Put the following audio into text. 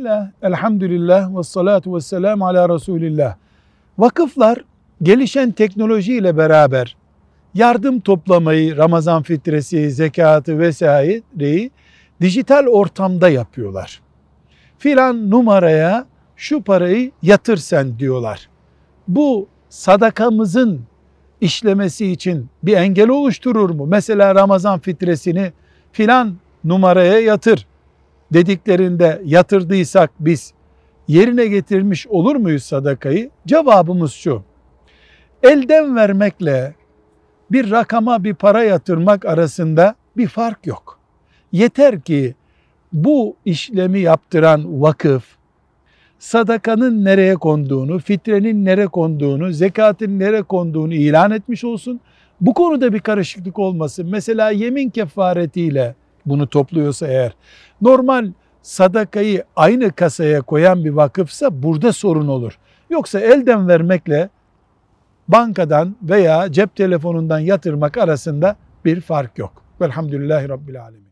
Bismillah, elhamdülillah ve salatu ve selamu ala Resulillah. Vakıflar gelişen teknolojiyle beraber yardım toplamayı, Ramazan fitresi, zekatı vesaireyi dijital ortamda yapıyorlar. Filan numaraya şu parayı yatır sen diyorlar. Bu sadakamızın işlemesi için bir engel oluşturur mu? Mesela Ramazan fitresini filan numaraya yatır dediklerinde yatırdıysak biz yerine getirmiş olur muyuz sadakayı? Cevabımız şu. Elden vermekle bir rakama bir para yatırmak arasında bir fark yok. Yeter ki bu işlemi yaptıran vakıf sadakanın nereye konduğunu, fitrenin nereye konduğunu, zekatın nereye konduğunu ilan etmiş olsun. Bu konuda bir karışıklık olmasın. Mesela yemin kefaretiyle bunu topluyorsa eğer normal sadakayı aynı kasaya koyan bir vakıfsa burada sorun olur. Yoksa elden vermekle bankadan veya cep telefonundan yatırmak arasında bir fark yok. Velhamdülillahi Rabbil Alemin.